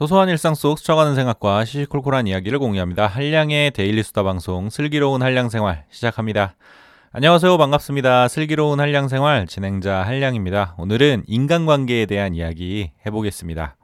소소한 일상 속 스쳐가는 생각과 시시콜콜한 이야기를 공유합니다. 한량의 데일리 수다 방송 슬기로운 한량 생활 시작합니다. 안녕하세요. 반갑습니다. 슬기로운 한량 생활 진행자 한량입니다. 오늘은 인간관계에 대한 이야기 해보겠습니다.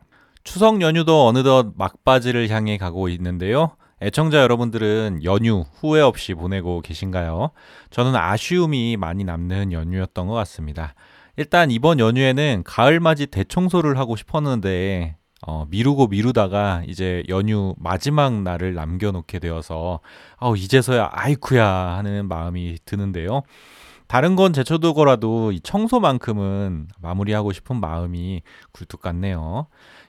추석 연휴도 어느덧 막바지를 향해 가고 있는데요. 애청자 여러분들은 연휴 후회 없이 보내고 계신가요? 저는 아쉬움이 많이 남는 연휴였던 것 같습니다. 일단 이번 연휴에는 가을맞이 대청소를 하고 싶었는데 어, 미루고 미루다가 이제 연휴 마지막 날을 남겨놓게 되어서 아 이제서야 아이쿠야 하는 마음이 드는데요. 다른 건 제쳐두고라도 이 청소만큼은 마무리하고 싶은 마음이 굴뚝 같네요.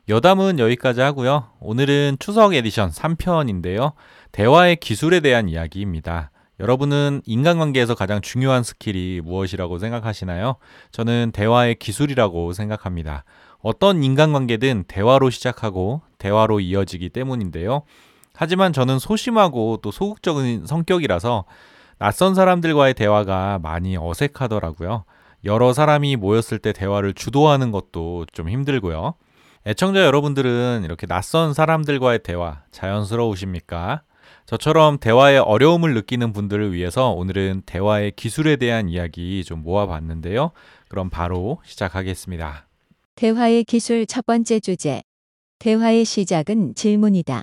여담은 여기까지 하고요. 오늘은 추석 에디션 3편인데요. 대화의 기술에 대한 이야기입니다. 여러분은 인간관계에서 가장 중요한 스킬이 무엇이라고 생각하시나요? 저는 대화의 기술이라고 생각합니다. 어떤 인간관계든 대화로 시작하고 대화로 이어지기 때문인데요. 하지만 저는 소심하고 또 소극적인 성격이라서 낯선 사람들과의 대화가 많이 어색하더라고요. 여러 사람이 모였을 때 대화를 주도하는 것도 좀 힘들고요. 애청자 여러분들은 이렇게 낯선 사람들과의 대화 자연스러우십니까? 저처럼 대화에 어려움을 느끼는 분들을 위해서 오늘은 대화의 기술에 대한 이야기 좀 모아봤는데요. 그럼 바로 시작하겠습니다. 대화의 기술 첫 번째 주제. 대화의 시작은 질문이다.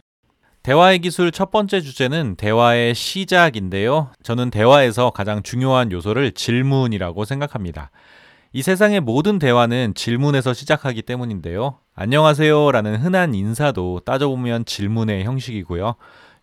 대화의 기술 첫 번째 주제는 대화의 시작인데요. 저는 대화에서 가장 중요한 요소를 질문이라고 생각합니다. 이 세상의 모든 대화는 질문에서 시작하기 때문인데요. 안녕하세요 라는 흔한 인사도 따져보면 질문의 형식이고요.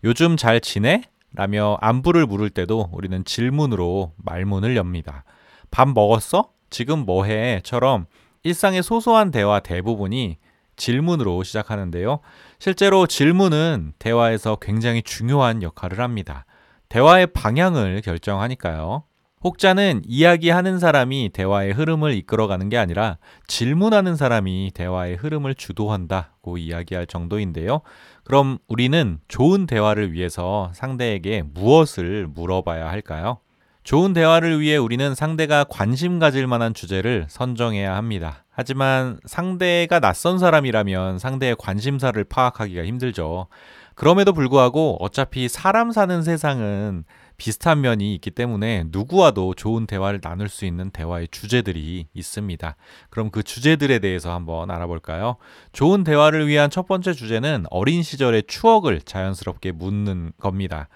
요즘 잘 지내? 라며 안부를 물을 때도 우리는 질문으로 말문을 엽니다. 밥 먹었어? 지금 뭐 해? 처럼 일상의 소소한 대화 대부분이 질문으로 시작하는데요. 실제로 질문은 대화에서 굉장히 중요한 역할을 합니다. 대화의 방향을 결정하니까요. 혹자는 이야기하는 사람이 대화의 흐름을 이끌어가는 게 아니라 질문하는 사람이 대화의 흐름을 주도한다고 이야기할 정도인데요. 그럼 우리는 좋은 대화를 위해서 상대에게 무엇을 물어봐야 할까요? 좋은 대화를 위해 우리는 상대가 관심 가질 만한 주제를 선정해야 합니다. 하지만 상대가 낯선 사람이라면 상대의 관심사를 파악하기가 힘들죠. 그럼에도 불구하고 어차피 사람 사는 세상은 비슷한 면이 있기 때문에 누구와도 좋은 대화를 나눌 수 있는 대화의 주제들이 있습니다. 그럼 그 주제들에 대해서 한번 알아볼까요? 좋은 대화를 위한 첫 번째 주제는 어린 시절의 추억을 자연스럽게 묻는 겁니다.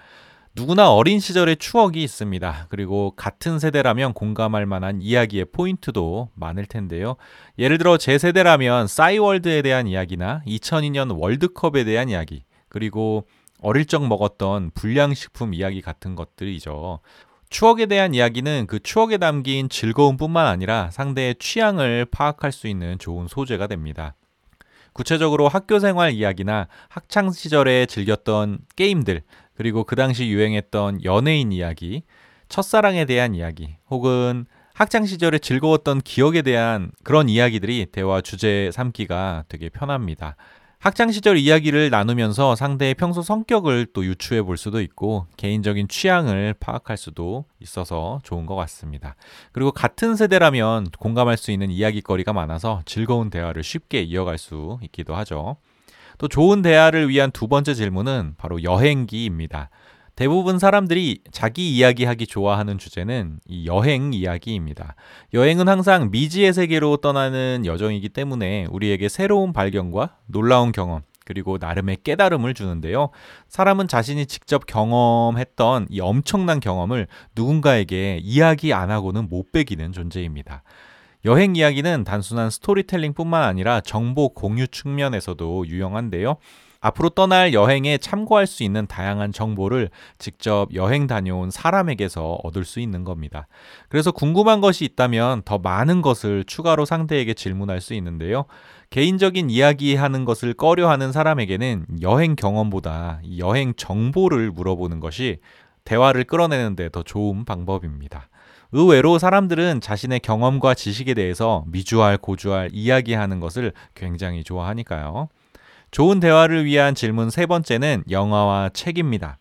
누구나 어린 시절의 추억이 있습니다. 그리고 같은 세대라면 공감할 만한 이야기의 포인트도 많을 텐데요. 예를 들어 제 세대라면 싸이월드에 대한 이야기나 2002년 월드컵에 대한 이야기, 그리고 어릴 적 먹었던 불량식품 이야기 같은 것들이죠. 추억에 대한 이야기는 그 추억에 담긴 즐거움뿐만 아니라 상대의 취향을 파악할 수 있는 좋은 소재가 됩니다. 구체적으로 학교 생활 이야기나 학창 시절에 즐겼던 게임들, 그리고 그 당시 유행했던 연예인 이야기, 첫사랑에 대한 이야기, 혹은 학창 시절에 즐거웠던 기억에 대한 그런 이야기들이 대화 주제 삼기가 되게 편합니다. 학창 시절 이야기를 나누면서 상대의 평소 성격을 또 유추해 볼 수도 있고 개인적인 취향을 파악할 수도 있어서 좋은 것 같습니다. 그리고 같은 세대라면 공감할 수 있는 이야기거리가 많아서 즐거운 대화를 쉽게 이어갈 수 있기도 하죠. 또 좋은 대화를 위한 두 번째 질문은 바로 여행기입니다. 대부분 사람들이 자기 이야기하기 좋아하는 주제는 이 여행 이야기입니다. 여행은 항상 미지의 세계로 떠나는 여정이기 때문에 우리에게 새로운 발견과 놀라운 경험, 그리고 나름의 깨달음을 주는데요. 사람은 자신이 직접 경험했던 이 엄청난 경험을 누군가에게 이야기 안 하고는 못 베기는 존재입니다. 여행 이야기는 단순한 스토리텔링뿐만 아니라 정보 공유 측면에서도 유용한데요. 앞으로 떠날 여행에 참고할 수 있는 다양한 정보를 직접 여행 다녀온 사람에게서 얻을 수 있는 겁니다. 그래서 궁금한 것이 있다면 더 많은 것을 추가로 상대에게 질문할 수 있는데요. 개인적인 이야기하는 것을 꺼려하는 사람에게는 여행 경험보다 여행 정보를 물어보는 것이 대화를 끌어내는데 더 좋은 방법입니다. 의외로 사람들은 자신의 경험과 지식에 대해서 미주알, 고주알 이야기하는 것을 굉장히 좋아하니까요. 좋은 대화를 위한 질문 세 번째는 영화와 책입니다.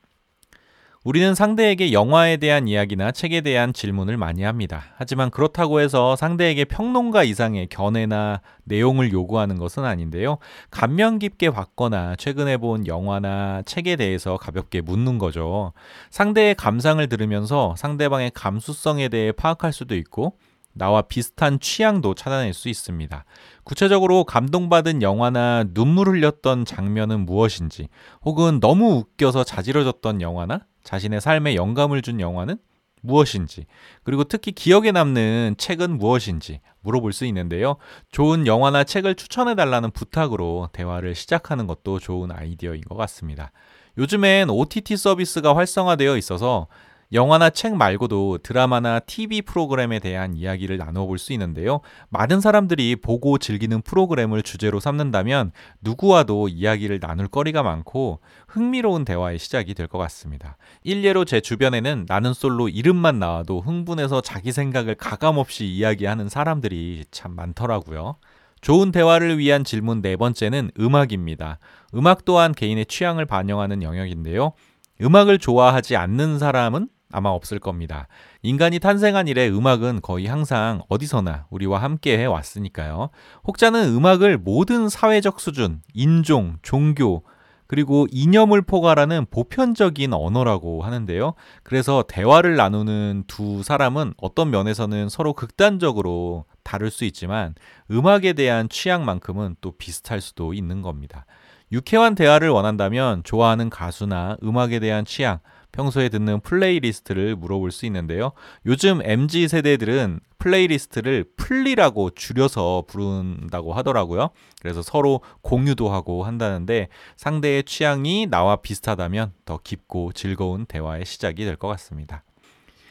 우리는 상대에게 영화에 대한 이야기나 책에 대한 질문을 많이 합니다. 하지만 그렇다고 해서 상대에게 평론가 이상의 견해나 내용을 요구하는 것은 아닌데요. 감명 깊게 봤거나 최근에 본 영화나 책에 대해서 가볍게 묻는 거죠. 상대의 감상을 들으면서 상대방의 감수성에 대해 파악할 수도 있고 나와 비슷한 취향도 찾아낼 수 있습니다. 구체적으로 감동받은 영화나 눈물 흘렸던 장면은 무엇인지, 혹은 너무 웃겨서 자지러졌던 영화나 자신의 삶에 영감을 준 영화는 무엇인지, 그리고 특히 기억에 남는 책은 무엇인지 물어볼 수 있는데요. 좋은 영화나 책을 추천해 달라는 부탁으로 대화를 시작하는 것도 좋은 아이디어인 것 같습니다. 요즘엔 OTT 서비스가 활성화되어 있어서 영화나 책 말고도 드라마나 TV 프로그램에 대한 이야기를 나눠볼 수 있는데요. 많은 사람들이 보고 즐기는 프로그램을 주제로 삼는다면 누구와도 이야기를 나눌 거리가 많고 흥미로운 대화의 시작이 될 것 같습니다. 일례로 제 주변에는 나는 솔로 이름만 나와도 흥분해서 자기 생각을 가감없이 이야기하는 사람들이 참 많더라고요. 좋은 대화를 위한 질문 네 번째는 음악입니다. 음악 또한 개인의 취향을 반영하는 영역인데요. 음악을 좋아하지 않는 사람은 아마 없을 겁니다. 인간이 탄생한 이래 음악은 거의 항상 어디서나 우리와 함께 해 왔으니까요. 혹자는 음악을 모든 사회적 수준, 인종, 종교, 그리고 이념을 포괄하는 보편적인 언어라고 하는데요. 그래서 대화를 나누는 두 사람은 어떤 면에서는 서로 극단적으로 다를 수 있지만 음악에 대한 취향만큼은 또 비슷할 수도 있는 겁니다. 유쾌한 대화를 원한다면 좋아하는 가수나 음악에 대한 취향, 평소에 듣는 playlist를 물어볼 수 있는데요. 요즘 MZ 세대들은 playlist를 플리라고 줄여서 부른다고 하더라고요. 그래서 서로 공유도 하고 한다는데 상대의 취향이 나와 비슷하다면 더 깊고 즐거운 대화의 시작이 될 것 같습니다.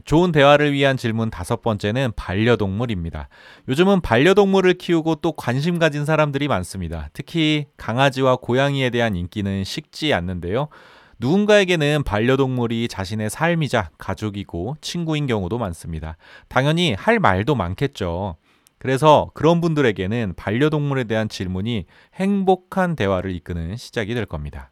좋은 대화를 위한 질문 다섯 번째는 반려동물입니다. 요즘은 반려동물을 키우고 또 관심 가진 사람들이 많습니다. 특히 강아지와 고양이에 대한 인기는 식지 않는데요. 누군가에게는 반려동물이 자신의 삶이자 가족이고 친구인 경우도 많습니다. 당연히 할 말도 많겠죠. 그래서 그런 분들에게는 반려동물에 대한 질문이 행복한 대화를 이끄는 시작이 될 겁니다.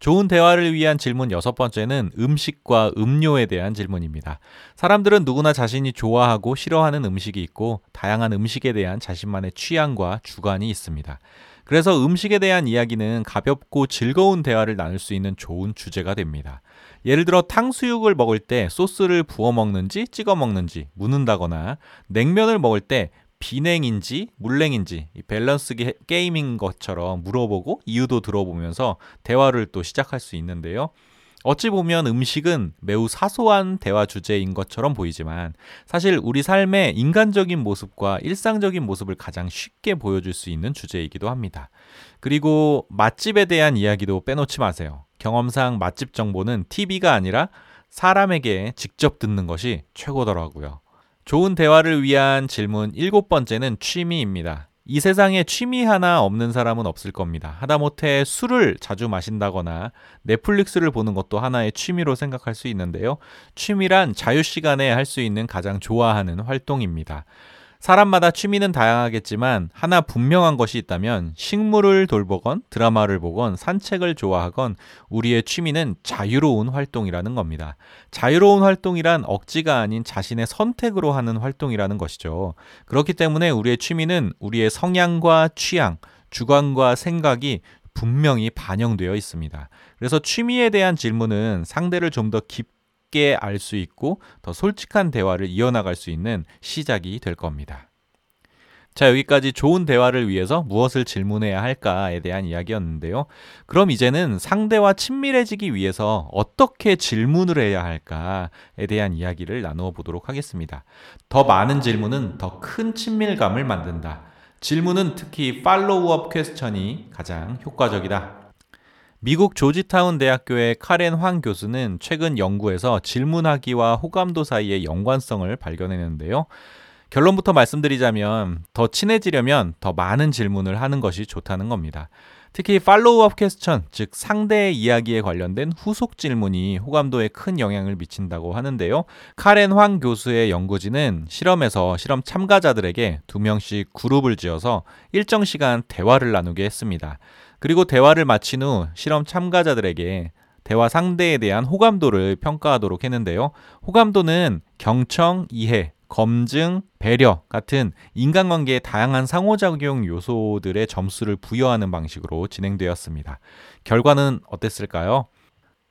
좋은 대화를 위한 질문 여섯 번째는 음식과 음료에 대한 질문입니다. 사람들은 누구나 자신이 좋아하고 싫어하는 음식이 있고 다양한 음식에 대한 자신만의 취향과 주관이 있습니다. 그래서 음식에 대한 이야기는 가볍고 즐거운 대화를 나눌 수 있는 좋은 주제가 됩니다. 예를 들어 탕수육을 먹을 때 소스를 부어 먹는지 찍어 먹는지 묻는다거나 냉면을 먹을 때 비냉인지 물냉인지 밸런스 게임인 것처럼 물어보고 이유도 들어보면서 대화를 또 시작할 수 있는데요. 어찌 보면 음식은 매우 사소한 대화 주제인 것처럼 보이지만 사실 우리 삶의 인간적인 모습과 일상적인 모습을 가장 쉽게 보여줄 수 있는 주제이기도 합니다. 그리고 맛집에 대한 이야기도 빼놓지 마세요. 경험상 맛집 정보는 TV가 아니라 사람에게 직접 듣는 것이 최고더라고요. 좋은 대화를 위한 질문 일곱 번째는 취미입니다. 이 세상에 취미 하나 없는 사람은 없을 겁니다. 하다못해 술을 자주 마신다거나 넷플릭스를 보는 것도 하나의 취미로 생각할 수 있는데요. 취미란 자유시간에 할 수 있는 가장 좋아하는 활동입니다. 사람마다 취미는 다양하겠지만 하나 분명한 것이 있다면 식물을 돌보건 드라마를 보건 산책을 좋아하건 우리의 취미는 자유로운 활동이라는 겁니다. 자유로운 활동이란 억지가 아닌 자신의 선택으로 하는 활동이라는 것이죠. 그렇기 때문에 우리의 취미는 우리의 성향과 취향, 주관과 생각이 분명히 반영되어 있습니다. 그래서 취미에 대한 질문은 상대를 좀 더 깊게 쉽게 알 수 있고 더 솔직한 대화를 이어나갈 수 있는 시작이 될 겁니다. 자, 여기까지 좋은 대화를 위해서 무엇을 질문해야 할까에 대한 이야기였는데요. 그럼 이제는 상대와 친밀해지기 위해서 어떻게 질문을 해야 할까에 대한 이야기를 나누어 보도록 하겠습니다. 더 많은 질문은 더 큰 친밀감을 만든다. 질문은 특히 팔로우업 퀘스천이 가장 효과적이다. 미국 조지타운 대학교의 카렌 황 교수는 최근 연구에서 질문하기와 호감도 사이의 연관성을 발견했는데요. 결론부터 말씀드리자면 더 친해지려면 더 많은 질문을 하는 것이 좋다는 겁니다. 특히 팔로우업 퀘스천, 즉 상대의 이야기에 관련된 후속 질문이 호감도에 큰 영향을 미친다고 하는데요. 카렌 황 교수의 연구진은 실험에서 실험 참가자들에게 두 명씩 그룹을 지어서 일정 시간 대화를 나누게 했습니다. 그리고 대화를 마친 후 실험 참가자들에게 대화 상대에 대한 호감도를 평가하도록 했는데요. 호감도는 경청, 이해, 검증, 배려 같은 인간관계의 다양한 상호작용 요소들의 점수를 부여하는 방식으로 진행되었습니다. 결과는 어땠을까요?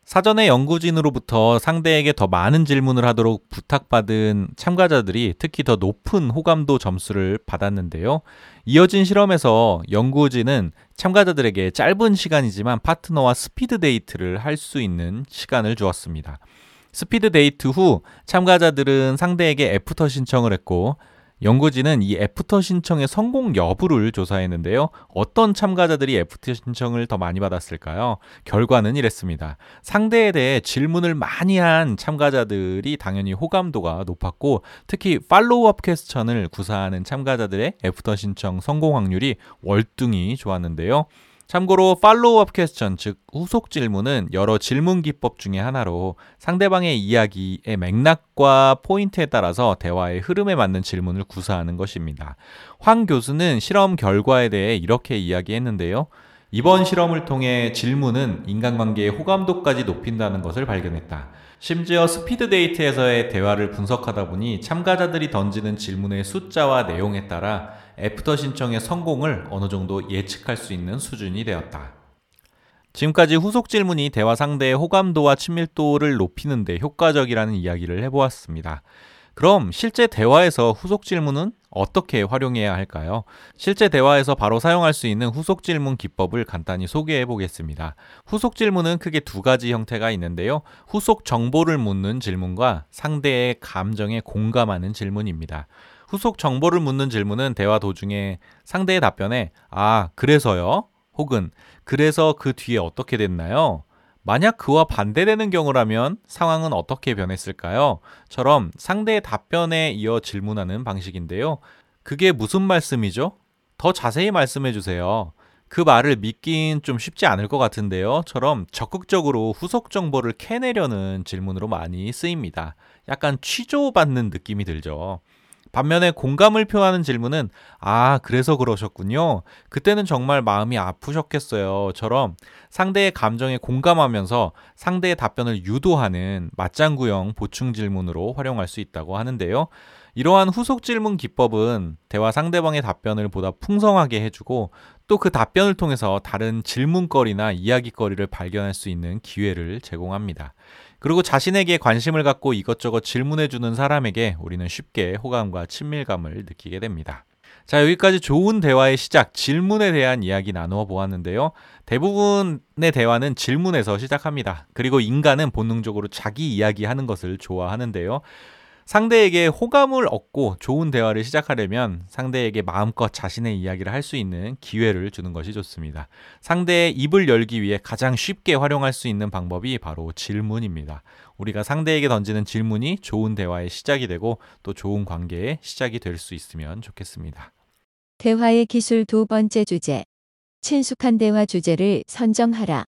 사전에 연구진으로부터 상대에게 더 많은 질문을 하도록 부탁받은 참가자들이 특히 더 높은 호감도 점수를 받았는데요. 이어진 실험에서 연구진은 참가자들에게 짧은 시간이지만 파트너와 스피드 데이트를 할 수 있는 시간을 주었습니다. 스피드 데이트 후 참가자들은 상대에게 애프터 신청을 했고 연구진은 이 애프터 신청의 성공 여부를 조사했는데요. 어떤 참가자들이 애프터 신청을 더 많이 받았을까요? 결과는 이랬습니다. 상대에 대해 질문을 많이 한 참가자들이 당연히 호감도가 높았고 특히 follow-up question을 구사하는 참가자들의 애프터 신청 성공 확률이 월등히 좋았는데요. 참고로 follow-up question, 즉 후속 질문은 여러 질문 기법 중의 하나로 상대방의 이야기의 맥락과 포인트에 따라서 대화의 흐름에 맞는 질문을 구사하는 것입니다. 황 교수는 실험 결과에 대해 이렇게 이야기했는데요. 이번 실험을 통해 질문은 인간관계의 호감도까지 높인다는 것을 발견했다. 심지어 스피드 데이트에서의 대화를 분석하다 보니 참가자들이 던지는 질문의 숫자와 내용에 따라 애프터 신청의 성공을 어느 정도 예측할 수 있는 수준이 되었다. 지금까지 후속 질문이 대화 상대의 호감도와 친밀도를 높이는데 효과적이라는 이야기를 해보았습니다. 그럼 실제 대화에서 후속 질문은 어떻게 활용해야 할까요? 실제 대화에서 바로 사용할 수 있는 후속 질문 기법을 간단히 소개해 보겠습니다. 후속 질문은 크게 두 가지 형태가 있는데요. 후속 정보를 묻는 질문과 상대의 감정에 공감하는 질문입니다. 후속 정보를 묻는 질문은 대화 도중에 상대의 답변에 아, 그래서요? 혹은 그래서 그 뒤에 어떻게 됐나요? 만약 그와 반대되는 경우라면 상황은 어떻게 변했을까요? 처럼 상대의 답변에 이어 질문하는 방식인데요. 그게 무슨 말씀이죠? 더 자세히 말씀해 주세요. 그 말을 믿긴 좀 쉽지 않을 것 같은데요. 처럼 적극적으로 후속 정보를 캐내려는 질문으로 많이 쓰입니다. 약간 취조받는 느낌이 들죠. 반면에 공감을 표하는 질문은 아, 그래서 그러셨군요. 그때는 정말 마음이 아프셨겠어요. 처럼 상대의 감정에 공감하면서 상대의 답변을 유도하는 맞장구형 보충 질문으로 활용할 수 있다고 하는데요. 이러한 후속 질문 기법은 대화 상대방의 답변을 보다 풍성하게 해주고 또 그 답변을 통해서 다른 질문거리나 이야기거리를 발견할 수 있는 기회를 제공합니다. 그리고 자신에게 관심을 갖고 이것저것 질문해주는 사람에게 우리는 쉽게 호감과 친밀감을 느끼게 됩니다. 자, 여기까지 좋은 대화의 시작, 질문에 대한 이야기 나누어 보았는데요. 대부분의 대화는 질문에서 시작합니다. 그리고 인간은 본능적으로 자기 이야기 하는 것을 좋아하는데요. 상대에게 호감을 얻고 좋은 대화를 시작하려면 상대에게 마음껏 자신의 이야기를 할 수 있는 기회를 주는 것이 좋습니다. 상대의 입을 열기 위해 가장 쉽게 활용할 수 있는 방법이 바로 질문입니다. 우리가 상대에게 던지는 질문이 좋은 대화의 시작이 되고 또 좋은 관계의 시작이 될 수 있으면 좋겠습니다. 대화의 기술 두 번째 주제. 친숙한 대화 주제를 선정하라.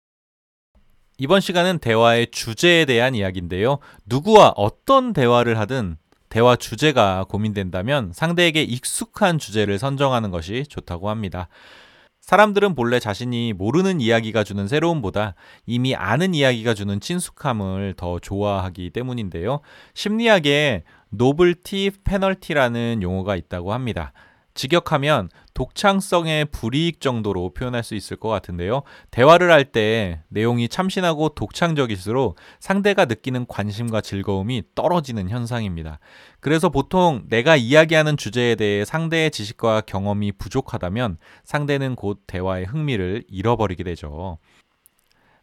이번 시간은 대화의 주제에 대한 이야기인데요. 누구와 어떤 대화를 하든 대화 주제가 고민된다면 상대에게 익숙한 주제를 선정하는 것이 좋다고 합니다. 사람들은 본래 자신이 모르는 이야기가 주는 새로움보다 이미 아는 이야기가 주는 친숙함을 더 좋아하기 때문인데요. 심리학에 novelty penalty라는 용어가 있다고 합니다. 직역하면 독창성의 불이익 정도로 표현할 수 있을 것 같은데요. 대화를 할 때 내용이 참신하고 독창적일수록 상대가 느끼는 관심과 즐거움이 떨어지는 현상입니다. 그래서 보통 내가 이야기하는 주제에 대해 상대의 지식과 경험이 부족하다면 상대는 곧 대화의 흥미를 잃어버리게 되죠.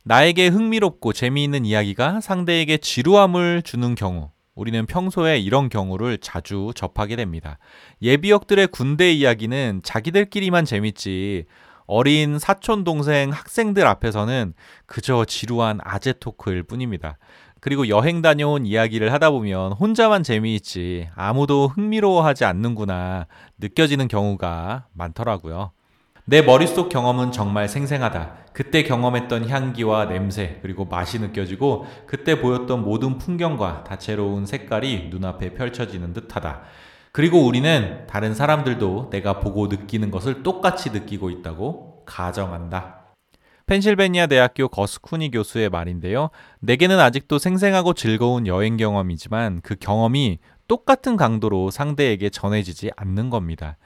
나에게 흥미롭고 재미있는 이야기가 상대에게 지루함을 주는 경우, 우리는 평소에 이런 경우를 자주 접하게 됩니다. 예비역들의 군대 이야기는 자기들끼리만 재밌지 어린 사촌 동생 학생들 앞에서는 그저 지루한 아재 토크일 뿐입니다. 그리고 여행 다녀온 이야기를 하다 보면 혼자만 재미있지 아무도 흥미로워하지 않는구나 느껴지는 경우가 많더라고요. 내 머릿속 경험은 정말 생생하다. 그때 경험했던 향기와 냄새, 그리고 맛이 느껴지고 그때 보였던 모든 풍경과 다채로운 색깔이 눈앞에 펼쳐지는 듯하다. 그리고 우리는 다른 사람들도 내가 보고 느끼는 것을 똑같이 느끼고 있다고 가정한다. 펜실베니아 대학교 거스쿠니 교수의 말인데요. 내게는 아직도 생생하고 즐거운 여행 경험이지만 그 경험이 똑같은 강도로 상대에게 전해지지 않는 겁니다.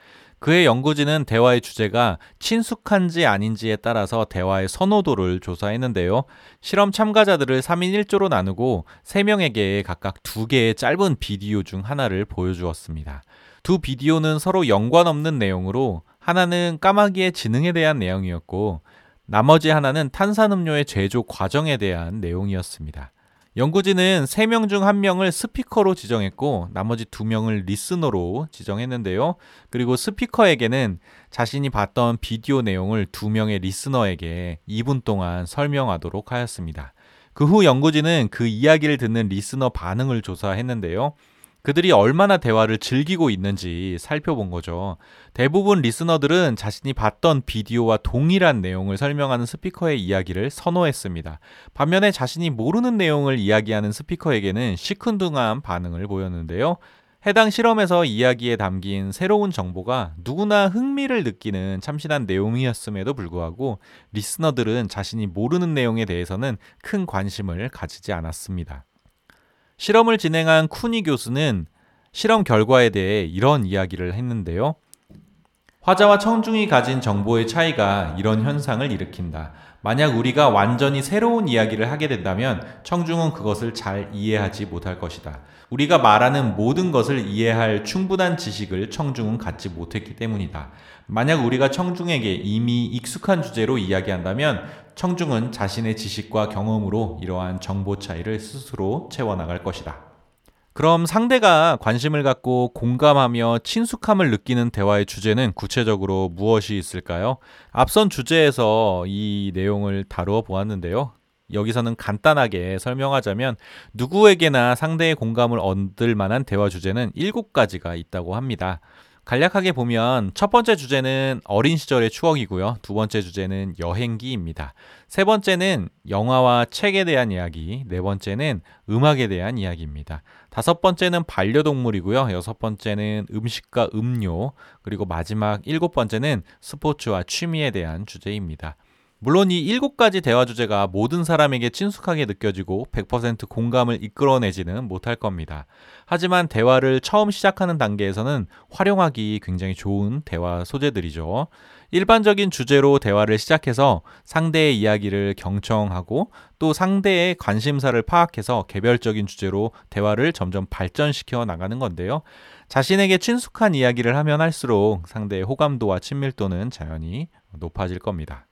그의 연구진은 대화의 주제가 친숙한지 아닌지에 따라서 대화의 선호도를 조사했는데요. 실험 참가자들을 3인 1조로 나누고 3명에게 각각 2개의 짧은 비디오 중 하나를 보여주었습니다. 두 비디오는 서로 연관 없는 내용으로 하나는 까마귀의 지능에 대한 내용이었고 나머지 하나는 탄산음료의 제조 과정에 대한 내용이었습니다. 연구진은 3명 중 1명을 스피커로 지정했고 나머지 2명을 리스너로 지정했는데요. 그리고 스피커에게는 자신이 봤던 비디오 내용을 2명의 리스너에게 2분 동안 설명하도록 하였습니다. 그 후 연구진은 그 이야기를 듣는 리스너 반응을 조사했는데요. 그들이 얼마나 대화를 즐기고 있는지 살펴본 거죠. 대부분 리스너들은 자신이 봤던 비디오와 동일한 내용을 설명하는 스피커의 이야기를 선호했습니다. 반면에 자신이 모르는 내용을 이야기하는 스피커에게는 시큰둥한 반응을 보였는데요. 해당 실험에서 이야기에 담긴 새로운 정보가 누구나 흥미를 느끼는 참신한 내용이었음에도 불구하고 리스너들은 자신이 모르는 내용에 대해서는 큰 관심을 가지지 않았습니다. 실험을 진행한 쿠니 교수는 실험 결과에 대해 이런 이야기를 했는데요. 화자와 청중이 가진 정보의 차이가 이런 현상을 일으킨다. 만약 우리가 완전히 새로운 이야기를 하게 된다면 청중은 그것을 잘 이해하지 못할 것이다. 우리가 말하는 모든 것을 이해할 충분한 지식을 청중은 갖지 못했기 때문이다. 만약 우리가 청중에게 이미 익숙한 주제로 이야기한다면 청중은 자신의 지식과 경험으로 이러한 정보 차이를 스스로 채워나갈 것이다. 그럼 상대가 관심을 갖고 공감하며 친숙함을 느끼는 대화의 주제는 구체적으로 무엇이 있을까요? 앞선 주제에서 이 내용을 다루어 보았는데요. 여기서는 간단하게 설명하자면 누구에게나 상대의 공감을 얻을 만한 대화 주제는 7가지가 있다고 합니다. 간략하게 보면 첫 번째 주제는 어린 시절의 추억이고요. 두 번째 주제는 여행기입니다. 세 번째는 영화와 책에 대한 이야기, 네 번째는 음악에 대한 이야기입니다. 다섯 번째는 반려동물이고요. 여섯 번째는 음식과 음료, 그리고 마지막 일곱 번째는 스포츠와 취미에 대한 주제입니다. 물론 이 일곱 가지 대화 주제가 모든 사람에게 친숙하게 느껴지고 100% 공감을 이끌어내지는 못할 겁니다. 하지만 대화를 처음 시작하는 단계에서는 활용하기 굉장히 좋은 대화 소재들이죠. 일반적인 주제로 대화를 시작해서 상대의 이야기를 경청하고 또 상대의 관심사를 파악해서 개별적인 주제로 대화를 점점 발전시켜 나가는 건데요. 자신에게 친숙한 이야기를 하면 할수록 상대의 호감도와 친밀도는 자연히 높아질 겁니다.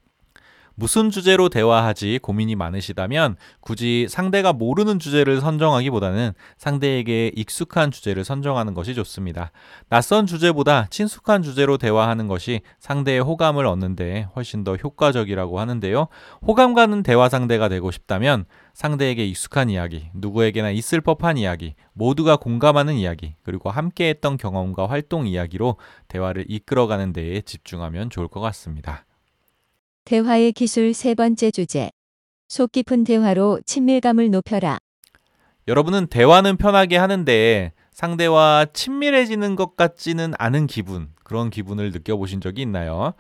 무슨 주제로 대화하지 고민이 많으시다면 굳이 상대가 모르는 주제를 선정하기보다는 상대에게 익숙한 주제를 선정하는 것이 좋습니다. 낯선 주제보다 친숙한 주제로 대화하는 것이 상대의 호감을 얻는데 훨씬 더 효과적이라고 하는데요. 호감 가는 대화 상대가 되고 싶다면 상대에게 익숙한 이야기, 누구에게나 있을 법한 이야기, 모두가 공감하는 이야기, 그리고 함께 했던 경험과 활동 이야기로 대화를 이끌어가는 데에 집중하면 좋을 것 같습니다. 대화의 기술 세 번째 주제. 속 깊은 대화로 친밀감을 높여라. 여러분은 대화는 편하게 하는데 상대와 친밀해지는 것 같지는 않은 기분, 그런 기분을 느껴보신 적이 있나요?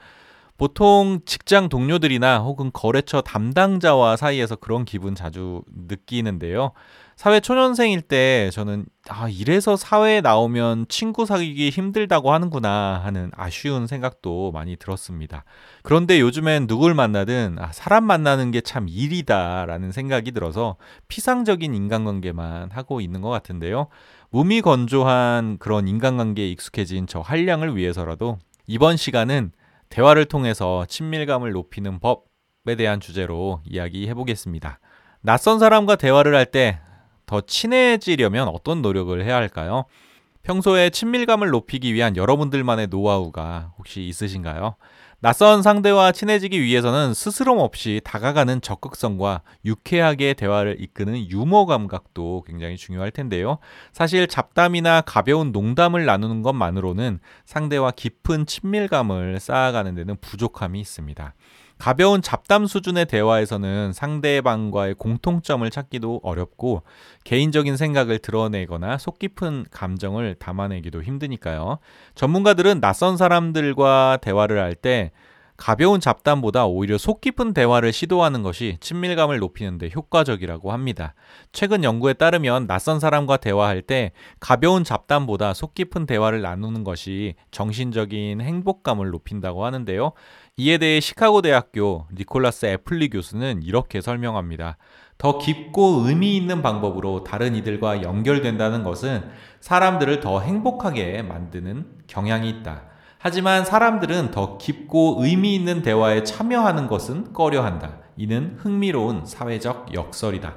보통 직장 동료들이나 혹은 거래처 담당자와 사이에서 그런 기분 자주 느끼는데요. 사회 초년생일 때 저는 아, 이래서 사회에 나오면 친구 사귀기 힘들다고 하는구나 하는 아쉬운 생각도 많이 들었습니다. 그런데 요즘엔 누굴 만나든 아, 사람 만나는 게 참 일이다라는 생각이 들어서 피상적인 인간관계만 하고 있는 것 같은데요. 몸이 건조한 그런 인간관계에 익숙해진 저 한량을 위해서라도 이번 시간은 대화를 통해서 친밀감을 높이는 법에 대한 주제로 이야기해 보겠습니다. 낯선 사람과 대화를 할 때 더 친해지려면 어떤 노력을 해야 할까요? 평소에 친밀감을 높이기 위한 여러분들만의 노하우가 혹시 있으신가요? 낯선 상대와 친해지기 위해서는 스스럼 없이 다가가는 적극성과 유쾌하게 대화를 이끄는 유머 감각도 굉장히 중요할 텐데요. 사실 잡담이나 가벼운 농담을 나누는 것만으로는 상대와 깊은 친밀감을 쌓아가는 데는 부족함이 있습니다. 가벼운 잡담 수준의 대화에서는 상대방과의 공통점을 찾기도 어렵고 개인적인 생각을 드러내거나 속 깊은 감정을 담아내기도 힘드니까요. 전문가들은 낯선 사람들과 대화를 할때 가벼운 잡담보다 오히려 속 깊은 대화를 시도하는 것이 친밀감을 높이는 데 효과적이라고 합니다. 최근 연구에 따르면 낯선 사람과 대화할 때 가벼운 잡담보다 속 깊은 대화를 나누는 것이 정신적인 행복감을 높인다고 하는데요. 이에 대해 시카고 대학교 니콜라스 애플리 교수는 이렇게 설명합니다. 더 깊고 의미 있는 방법으로 다른 이들과 연결된다는 것은 사람들을 더 행복하게 만드는 경향이 있다. 하지만 사람들은 더 깊고 의미 있는 대화에 참여하는 것은 꺼려 한다. 이는 흥미로운 사회적 역설이다.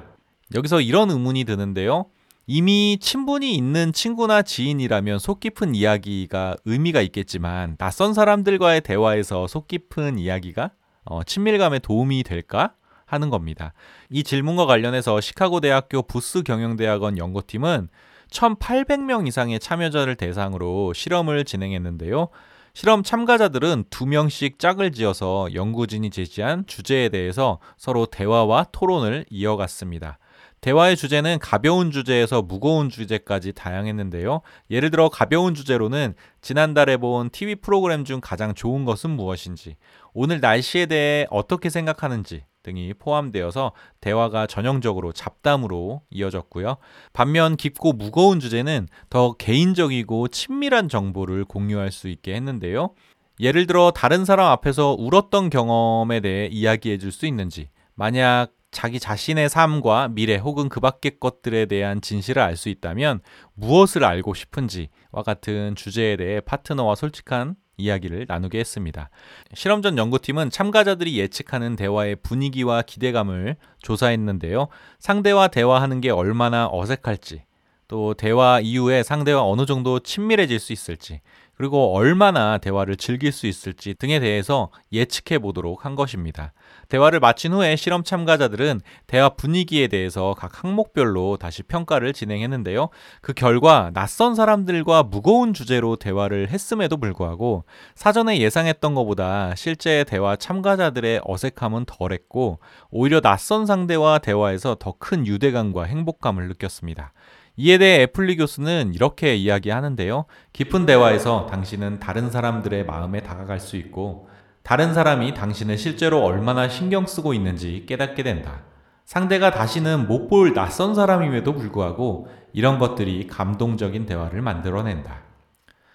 여기서 이런 의문이 드는데요. 이미 친분이 있는 친구나 지인이라면 속 깊은 이야기가 의미가 있겠지만 낯선 사람들과의 대화에서 속 깊은 이야기가 어, 친밀감에 도움이 될까? 하는 겁니다. 이 질문과 관련해서 시카고 대학교 부스 경영대학원 연구팀은 1,800명 이상의 참여자를 대상으로 실험을 진행했는데요. 실험 참가자들은 두 명씩 짝을 지어서 연구진이 제시한 주제에 대해서 서로 대화와 토론을 이어갔습니다. 대화의 주제는 가벼운 주제에서 무거운 주제까지 다양했는데요. 예를 들어 가벼운 주제로는 지난달에 본 TV 프로그램 중 가장 좋은 것은 무엇인지, 오늘 날씨에 대해 어떻게 생각하는지, 등이 포함되어서 대화가 전형적으로 잡담으로 이어졌고요. 반면 깊고 무거운 주제는 더 개인적이고 친밀한 정보를 공유할 수 있게 했는데요. 예를 들어 다른 사람 앞에서 울었던 경험에 대해 이야기해 줄 수 있는지, 만약 자기 자신의 삶과 미래 혹은 그 밖의 것들에 대한 진실을 알 수 있다면 무엇을 알고 싶은지와 같은 주제에 대해 파트너와 솔직한 이야기를 나누게 했습니다. 실험 전 연구팀은 참가자들이 예측하는 대화의 분위기와 기대감을 조사했는데요. 상대와 대화하는 게 얼마나 어색할지, 또 대화 이후에 상대와 어느 정도 친밀해질 수 있을지, 그리고 얼마나 대화를 즐길 수 있을지 등에 대해서 예측해 보도록 한 것입니다. 대화를 마친 후에 실험 참가자들은 대화 분위기에 대해서 각 항목별로 다시 평가를 진행했는데요. 그 결과 낯선 사람들과 무거운 주제로 대화를 했음에도 불구하고 사전에 예상했던 것보다 실제 대화 참가자들의 어색함은 덜했고 오히려 낯선 상대와 대화에서 더 큰 유대감과 행복감을 느꼈습니다. 이에 대해 애플리 교수는 이렇게 이야기하는데요. 깊은 대화에서 당신은 다른 사람들의 마음에 다가갈 수 있고 다른 사람이 당신을 실제로 얼마나 신경 쓰고 있는지 깨닫게 된다. 상대가 다시는 못 볼 낯선 사람임에도 불구하고 이런 것들이 감동적인 대화를 만들어낸다.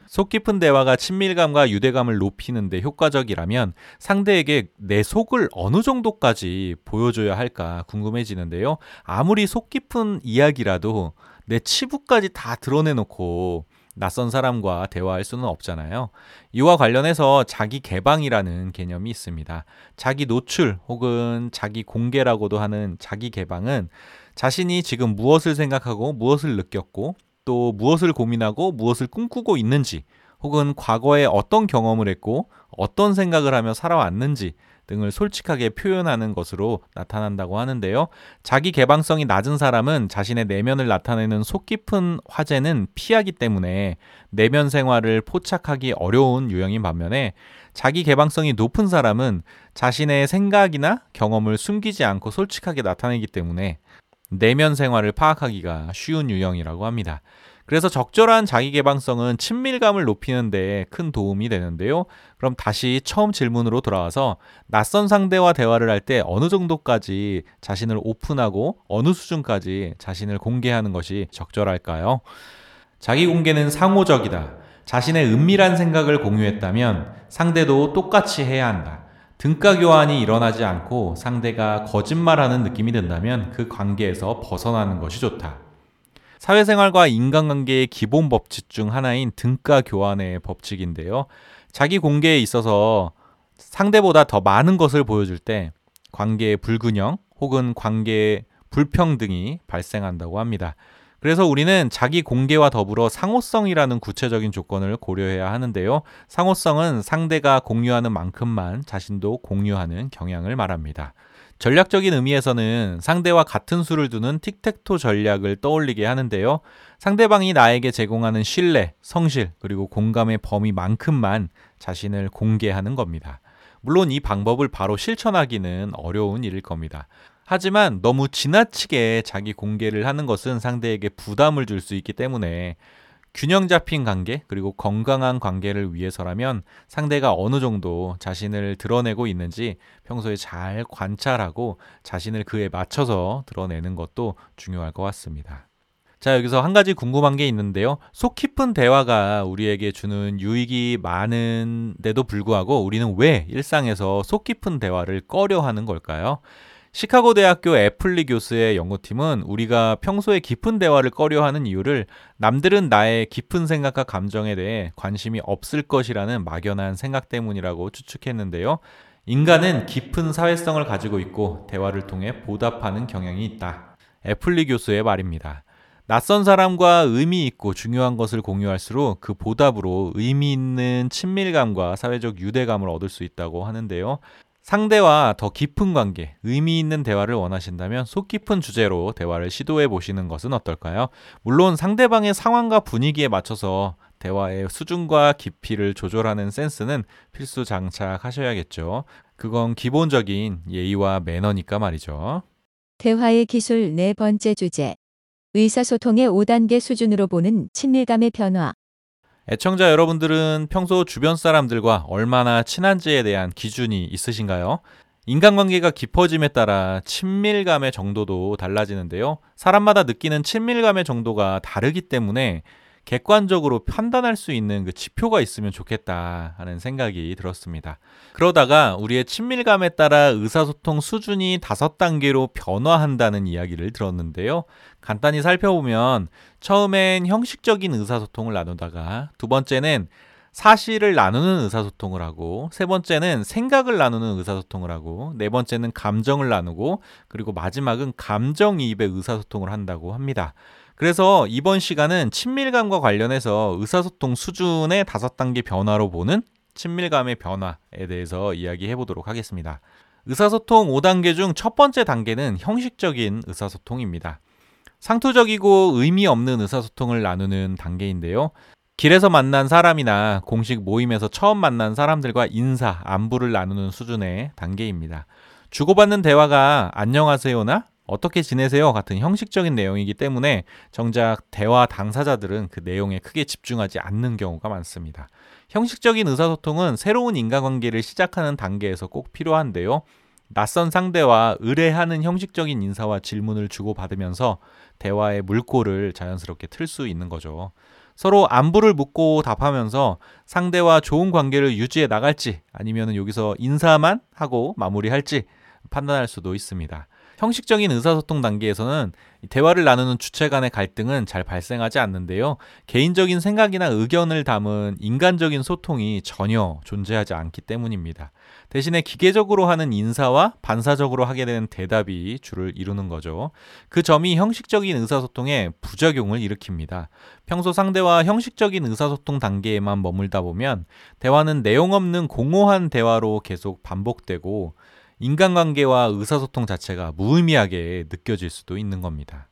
속 깊은 대화가 친밀감과 유대감을 높이는데 효과적이라면 상대에게 내 속을 어느 정도까지 보여줘야 할까 궁금해지는데요. 아무리 속 깊은 이야기라도 내 치부까지 다 드러내놓고 낯선 사람과 대화할 수는 없잖아요. 이와 관련해서 자기 개방이라는 개념이 있습니다. 자기 노출 혹은 자기 공개라고도 하는 자기 개방은 자신이 지금 무엇을 생각하고 무엇을 느꼈고 또 무엇을 고민하고 무엇을 꿈꾸고 있는지 혹은 과거에 어떤 경험을 했고 어떤 생각을 하며 살아왔는지 등을 솔직하게 표현하는 것으로 나타난다고 하는데요. 자기 개방성이 낮은 사람은 자신의 내면을 나타내는 속 깊은 화제는 피하기 때문에 내면 생활을 포착하기 어려운 유형인 반면에 자기 개방성이 높은 사람은 자신의 생각이나 경험을 숨기지 않고 솔직하게 나타내기 때문에 내면 생활을 파악하기가 쉬운 유형이라고 합니다. 그래서 적절한 자기 개방성은 친밀감을 높이는 데 큰 도움이 되는데요. 그럼 다시 처음 질문으로 돌아와서 낯선 상대와 대화를 할 때 어느 정도까지 자신을 오픈하고 어느 수준까지 자신을 공개하는 것이 적절할까요? 자기 공개는 상호적이다. 자신의 은밀한 생각을 공유했다면 상대도 똑같이 해야 한다. 등가 교환이 일어나지 않고 상대가 거짓말하는 느낌이 든다면 그 관계에서 벗어나는 것이 좋다. 사회생활과 인간관계의 기본 법칙 중 하나인 등가 교환의 법칙인데요. 자기 공개에 있어서 상대보다 더 많은 것을 보여줄 때 관계의 불균형 혹은 관계의 불평등이 발생한다고 합니다. 그래서 우리는 자기 공개와 더불어 상호성이라는 구체적인 조건을 고려해야 하는데요. 상호성은 상대가 공유하는 만큼만 자신도 공유하는 경향을 말합니다. 전략적인 의미에서는 상대와 같은 수를 두는 틱택토 전략을 떠올리게 하는데요. 상대방이 나에게 제공하는 신뢰, 성실, 그리고 공감의 범위만큼만 자신을 공개하는 겁니다. 물론 이 방법을 바로 실천하기는 어려운 일일 겁니다. 하지만 너무 지나치게 자기 공개를 하는 것은 상대에게 부담을 줄 수 있기 때문에 균형 잡힌 관계 그리고 건강한 관계를 위해서라면 상대가 어느 정도 자신을 드러내고 있는지 평소에 잘 관찰하고 자신을 그에 맞춰서 드러내는 것도 중요할 것 같습니다. 자, 여기서 한 가지 궁금한 게 있는데요. 속 깊은 대화가 우리에게 주는 유익이 많은데도 불구하고 우리는 왜 일상에서 속 깊은 대화를 꺼려 하는 걸까요? 시카고 대학교 애플리 교수의 연구팀은 우리가 평소에 깊은 대화를 꺼려 하는 이유를 남들은 나의 깊은 생각과 감정에 대해 관심이 없을 것이라는 막연한 생각 때문이라고 추측했는데요. 인간은 깊은 사회성을 가지고 있고 대화를 통해 보답하는 경향이 있다. 애플리 교수의 말입니다. 낯선 사람과 의미 있고 중요한 것을 공유할수록 그 보답으로 의미 있는 친밀감과 사회적 유대감을 얻을 수 있다고 하는데요. 상대와 더 깊은 관계, 의미 있는 대화를 원하신다면 속 깊은 주제로 대화를 시도해 보시는 것은 어떨까요? 물론 상대방의 상황과 분위기에 맞춰서 대화의 수준과 깊이를 조절하는 센스는 필수 장착하셔야겠죠. 그건 기본적인 예의와 매너니까 말이죠. 대화의 기술 네 번째 주제. 의사소통의 5단계 수준으로 보는 친밀감의 변화. 애청자 여러분들은 평소 주변 사람들과 얼마나 친한지에 대한 기준이 있으신가요? 인간관계가 깊어짐에 따라 친밀감의 정도도 달라지는데요. 사람마다 느끼는 친밀감의 정도가 다르기 때문에 객관적으로 판단할 수 있는 그 지표가 있으면 좋겠다 하는 생각이 들었습니다. 그러다가 우리의 친밀감에 따라 의사소통 수준이 다섯 단계로 변화한다는 이야기를 들었는데요. 간단히 살펴보면 처음엔 형식적인 의사소통을 나누다가 두 번째는 사실을 나누는 의사소통을 하고 세 번째는 생각을 나누는 의사소통을 하고 네 번째는 감정을 나누고 그리고 마지막은 감정이입의 의사소통을 한다고 합니다. 그래서 이번 시간은 친밀감과 관련해서 의사소통 수준의 다섯 단계 변화로 보는 친밀감의 변화에 대해서 이야기해 보도록 하겠습니다. 의사소통 5단계 중 첫 번째 단계는 형식적인 의사소통입니다. 상투적이고 의미 없는 의사소통을 나누는 단계인데요. 길에서 만난 사람이나 공식 모임에서 처음 만난 사람들과 인사, 안부를 나누는 수준의 단계입니다. 주고받는 대화가 안녕하세요나 어떻게 지내세요? 같은 형식적인 내용이기 때문에 정작 대화 당사자들은 그 내용에 크게 집중하지 않는 경우가 많습니다. 형식적인 의사소통은 새로운 인간관계를 시작하는 단계에서 꼭 필요한데요. 낯선 상대와 의뢰하는 형식적인 인사와 질문을 주고받으면서 대화의 물꼬를 자연스럽게 틀 수 있는 거죠. 서로 안부를 묻고 답하면서 상대와 좋은 관계를 유지해 나갈지 아니면 여기서 인사만 하고 마무리할지 판단할 수도 있습니다. 형식적인 의사소통 단계에서는 대화를 나누는 주체 간의 갈등은 잘 발생하지 않는데요. 개인적인 생각이나 의견을 담은 인간적인 소통이 전혀 존재하지 않기 때문입니다. 대신에 기계적으로 하는 인사와 반사적으로 하게 되는 대답이 주를 이루는 거죠. 그 점이 형식적인 의사소통에 부작용을 일으킵니다. 평소 상대와 형식적인 의사소통 단계에만 머물다 보면 대화는 내용 없는 공허한 대화로 계속 반복되고 인간관계와 의사소통 자체가 무의미하게 느껴질 수도 있는 겁니다.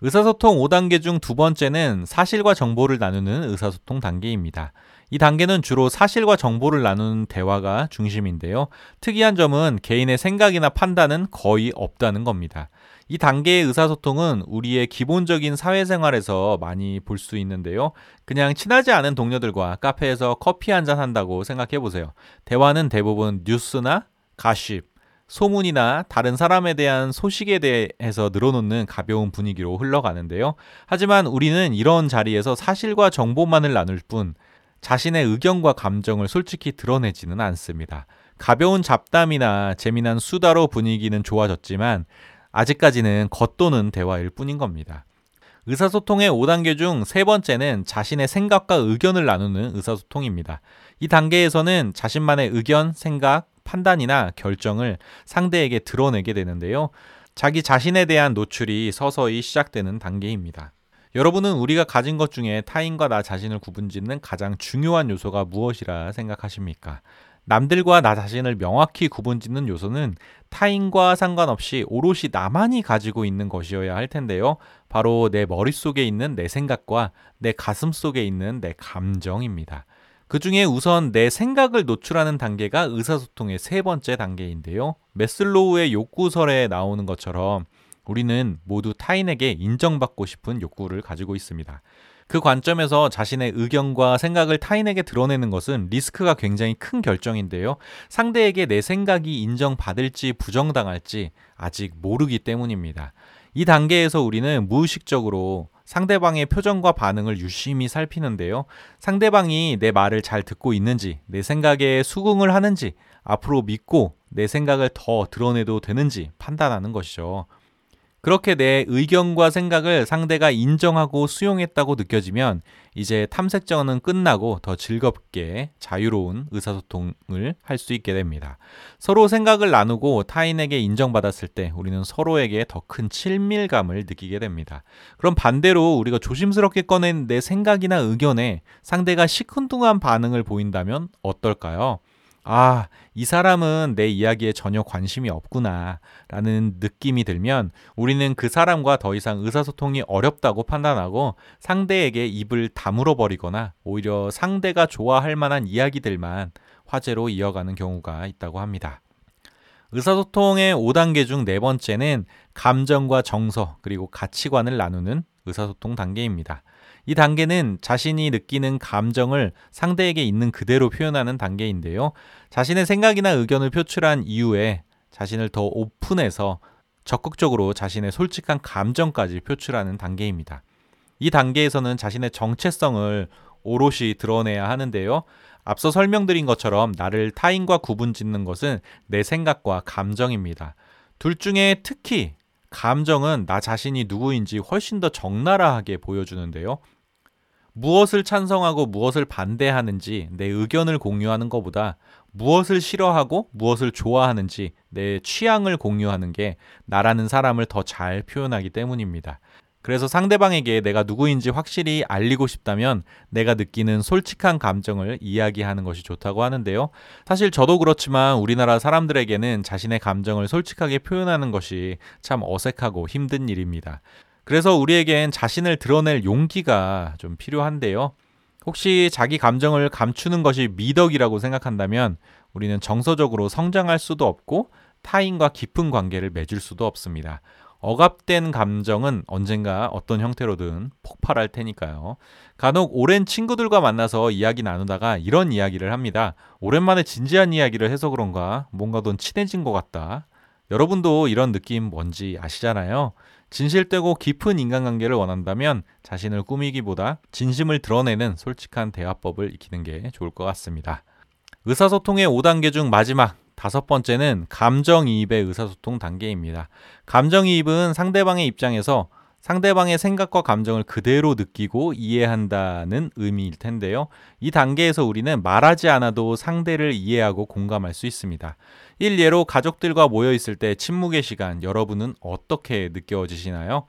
의사소통 5단계 중 두 번째는 사실과 정보를 나누는 의사소통 단계입니다. 이 단계는 주로 사실과 정보를 나누는 대화가 중심인데요. 특이한 점은 개인의 생각이나 판단은 거의 없다는 겁니다. 이 단계의 의사소통은 우리의 기본적인 사회생활에서 많이 볼 수 있는데요. 그냥 친하지 않은 동료들과 카페에서 커피 한 잔 한다고 생각해 보세요. 대화는 대부분 뉴스나 가십, 소문이나 다른 사람에 대한 소식에 대해서 늘어놓는 가벼운 분위기로 흘러가는데요. 하지만 우리는 이런 자리에서 사실과 정보만을 나눌 뿐 자신의 의견과 감정을 솔직히 드러내지는 않습니다. 가벼운 잡담이나 재미난 수다로 분위기는 좋아졌지만 아직까지는 겉도는 대화일 뿐인 겁니다. 의사소통의 5단계 중 세 번째는 자신의 생각과 의견을 나누는 의사소통입니다. 이 단계에서는 자신만의 의견, 생각, 판단이나 결정을 상대에게 드러내게 되는데요. 자기 자신에 대한 노출이 서서히 시작되는 단계입니다. 여러분은 우리가 가진 것 중에 타인과 나 자신을 구분짓는 가장 중요한 요소가 무엇이라 생각하십니까? 남들과 나 자신을 명확히 구분짓는 요소는 타인과 상관없이 오롯이 나만이 가지고 있는 것이어야 할 텐데요. 바로 내 머릿속에 있는 내 생각과 내 가슴 속에 있는 내 감정입니다. 그 중에 우선 내 생각을 노출하는 단계가 의사소통의 세 번째 단계인데요. 메슬로우의 욕구설에 나오는 것처럼 우리는 모두 타인에게 인정받고 싶은 욕구를 가지고 있습니다. 그 관점에서 자신의 의견과 생각을 타인에게 드러내는 것은 리스크가 굉장히 큰 결정인데요. 상대에게 내 생각이 인정받을지 부정당할지 아직 모르기 때문입니다. 이 단계에서 우리는 무의식적으로 상대방의 표정과 반응을 유심히 살피는데요. 상대방이 내 말을 잘 듣고 있는지, 내 생각에 수긍을 하는지, 앞으로 믿고 내 생각을 더 드러내도 되는지 판단하는 것이죠. 그렇게 내 의견과 생각을 상대가 인정하고 수용했다고 느껴지면 이제 탐색전은 끝나고 더 즐겁게 자유로운 의사소통을 할 수 있게 됩니다. 서로 생각을 나누고 타인에게 인정받았을 때 우리는 서로에게 더 큰 친밀감을 느끼게 됩니다. 그럼 반대로 우리가 조심스럽게 꺼낸 내 생각이나 의견에 상대가 시큰둥한 반응을 보인다면 어떨까요? 아, 이 사람은 내 이야기에 전혀 관심이 없구나. 라는 느낌이 들면 우리는 그 사람과 더 이상 의사소통이 어렵다고 판단하고 상대에게 입을 다물어 버리거나 오히려 상대가 좋아할 만한 이야기들만 화제로 이어가는 경우가 있다고 합니다. 의사소통의 5단계 중 네 번째는 감정과 정서 그리고 가치관을 나누는 의사소통 단계입니다. 이 단계는 자신이 느끼는 감정을 상대에게 있는 그대로 표현하는 단계인데요. 자신의 생각이나 의견을 표출한 이후에 자신을 더 오픈해서 적극적으로 자신의 솔직한 감정까지 표출하는 단계입니다. 이 단계에서는 자신의 정체성을 오롯이 드러내야 하는데요. 앞서 설명드린 것처럼 나를 타인과 구분 짓는 것은 내 생각과 감정입니다. 둘 중에 특히 감정은 나 자신이 누구인지 훨씬 더 적나라하게 보여주는데요. 무엇을 찬성하고 무엇을 반대하는지 내 의견을 공유하는 것보다 무엇을 싫어하고 무엇을 좋아하는지 내 취향을 공유하는 게 나라는 사람을 더 잘 표현하기 때문입니다. 그래서 상대방에게 내가 누구인지 확실히 알리고 싶다면 내가 느끼는 솔직한 감정을 이야기하는 것이 좋다고 하는데요. 사실 저도 그렇지만 우리나라 사람들에게는 자신의 감정을 솔직하게 표현하는 것이 참 어색하고 힘든 일입니다. 그래서 우리에겐 자신을 드러낼 용기가 좀 필요한데요. 혹시 자기 감정을 감추는 것이 미덕이라고 생각한다면 우리는 정서적으로 성장할 수도 없고 타인과 깊은 관계를 맺을 수도 없습니다. 억압된 감정은 언젠가 어떤 형태로든 폭발할 테니까요. 간혹 오랜 친구들과 만나서 이야기 나누다가 이런 이야기를 합니다. 오랜만에 진지한 이야기를 해서 그런가 뭔가 더 친해진 것 같다. 여러분도 이런 느낌 뭔지 아시잖아요. 진실되고 깊은 인간관계를 원한다면 자신을 꾸미기보다 진심을 드러내는 솔직한 대화법을 익히는 게 좋을 것 같습니다. 의사소통의 5단계 중 마지막 다섯 번째는 감정이입의 의사소통 단계입니다. 감정이입은 상대방의 입장에서 상대방의 생각과 감정을 그대로 느끼고 이해한다는 의미일 텐데요. 이 단계에서 우리는 말하지 않아도 상대를 이해하고 공감할 수 있습니다. 일예로 가족들과 모여 있을 때 침묵의 시간 여러분은 어떻게 느껴지시나요?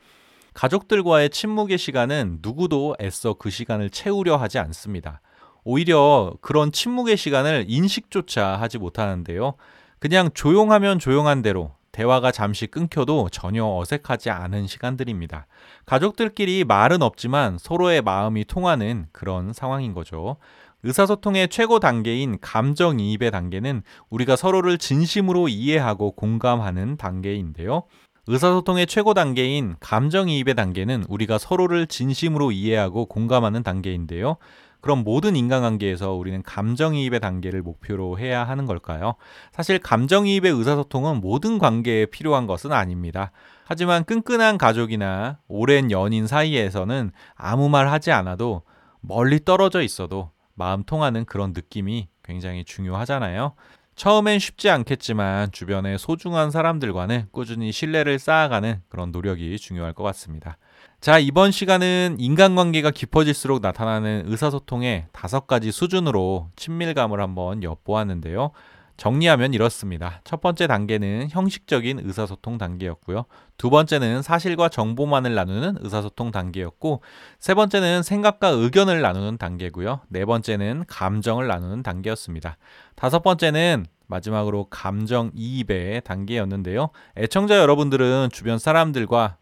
가족들과의 침묵의 시간은 누구도 애써 그 시간을 채우려 하지 않습니다. 오히려 그런 침묵의 시간을 인식조차 하지 못하는데요. 그냥 조용하면 조용한 대로 대화가 잠시 끊겨도 전혀 어색하지 않은 시간들입니다. 가족들끼리 말은 없지만 서로의 마음이 통하는 그런 상황인 거죠. 의사소통의 최고 단계인 감정이입의 단계는 우리가 서로를 진심으로 이해하고 공감하는 단계인데요. 의사소통의 최고 단계인 감정이입의 단계는 우리가 서로를 진심으로 이해하고 공감하는 단계인데요. 그럼 모든 인간관계에서 우리는 감정이입의 단계를 목표로 해야 하는 걸까요? 사실 감정이입의 의사소통은 모든 관계에 필요한 것은 아닙니다. 하지만 끈끈한 가족이나 오랜 연인 사이에서는 아무 말 하지 않아도 멀리 떨어져 있어도 마음 통하는 그런 느낌이 굉장히 중요하잖아요. 처음엔 쉽지 않겠지만 주변의 소중한 사람들과는 꾸준히 신뢰를 쌓아가는 그런 노력이 중요할 것 같습니다. 자, 이번 시간은 인간관계가 깊어질수록 나타나는 의사소통의 다섯 가지 수준으로 친밀감을 한번 엿보았는데요. 정리하면 이렇습니다. 첫 번째 단계는 형식적인 의사소통 단계였고요. 두 번째는 사실과 정보만을 나누는 의사소통 단계였고, 세 번째는 생각과 의견을 나누는 단계고요. 네 번째는 감정을 나누는 단계였습니다. 다섯 번째는 마지막으로 감정 이입의 단계였는데요. 애청자 여러분들은 주변 사람들과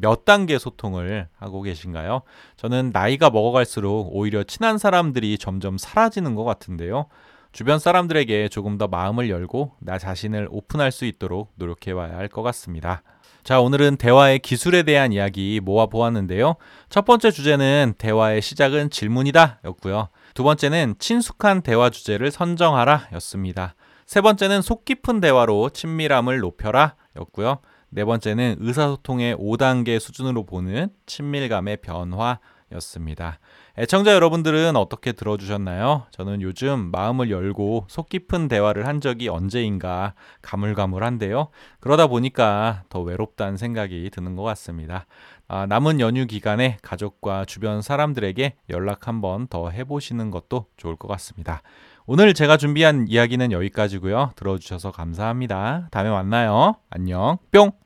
몇 단계 소통을 하고 계신가요? 저는 나이가 먹어갈수록 오히려 친한 사람들이 점점 사라지는 것 같은데요. 주변 사람들에게 조금 더 마음을 열고 나 자신을 오픈할 수 있도록 노력해 봐야 할 것 같습니다. 자, 오늘은 대화의 기술에 대한 이야기 모아 보았는데요. 첫 번째 주제는 대화의 시작은 질문이다 였고요. 두 번째는 친숙한 대화 주제를 선정하라 였습니다. 세 번째는 속 깊은 대화로 친밀함을 높여라 였고요. 네 번째는 의사소통의 5단계 수준으로 보는 친밀감의 변화였습니다. 애청자 여러분들은 어떻게 들어주셨나요? 저는 요즘 마음을 열고 속 깊은 대화를 한 적이 언제인가 가물가물한데요. 그러다 보니까 더 외롭다는 생각이 드는 것 같습니다. 아, 남은 연휴 기간에 가족과 주변 사람들에게 연락 한번 더 해보시는 것도 좋을 것 같습니다. 오늘 제가 준비한 이야기는 여기까지고요. 들어주셔서 감사합니다. 다음에 만나요. 안녕. 뿅!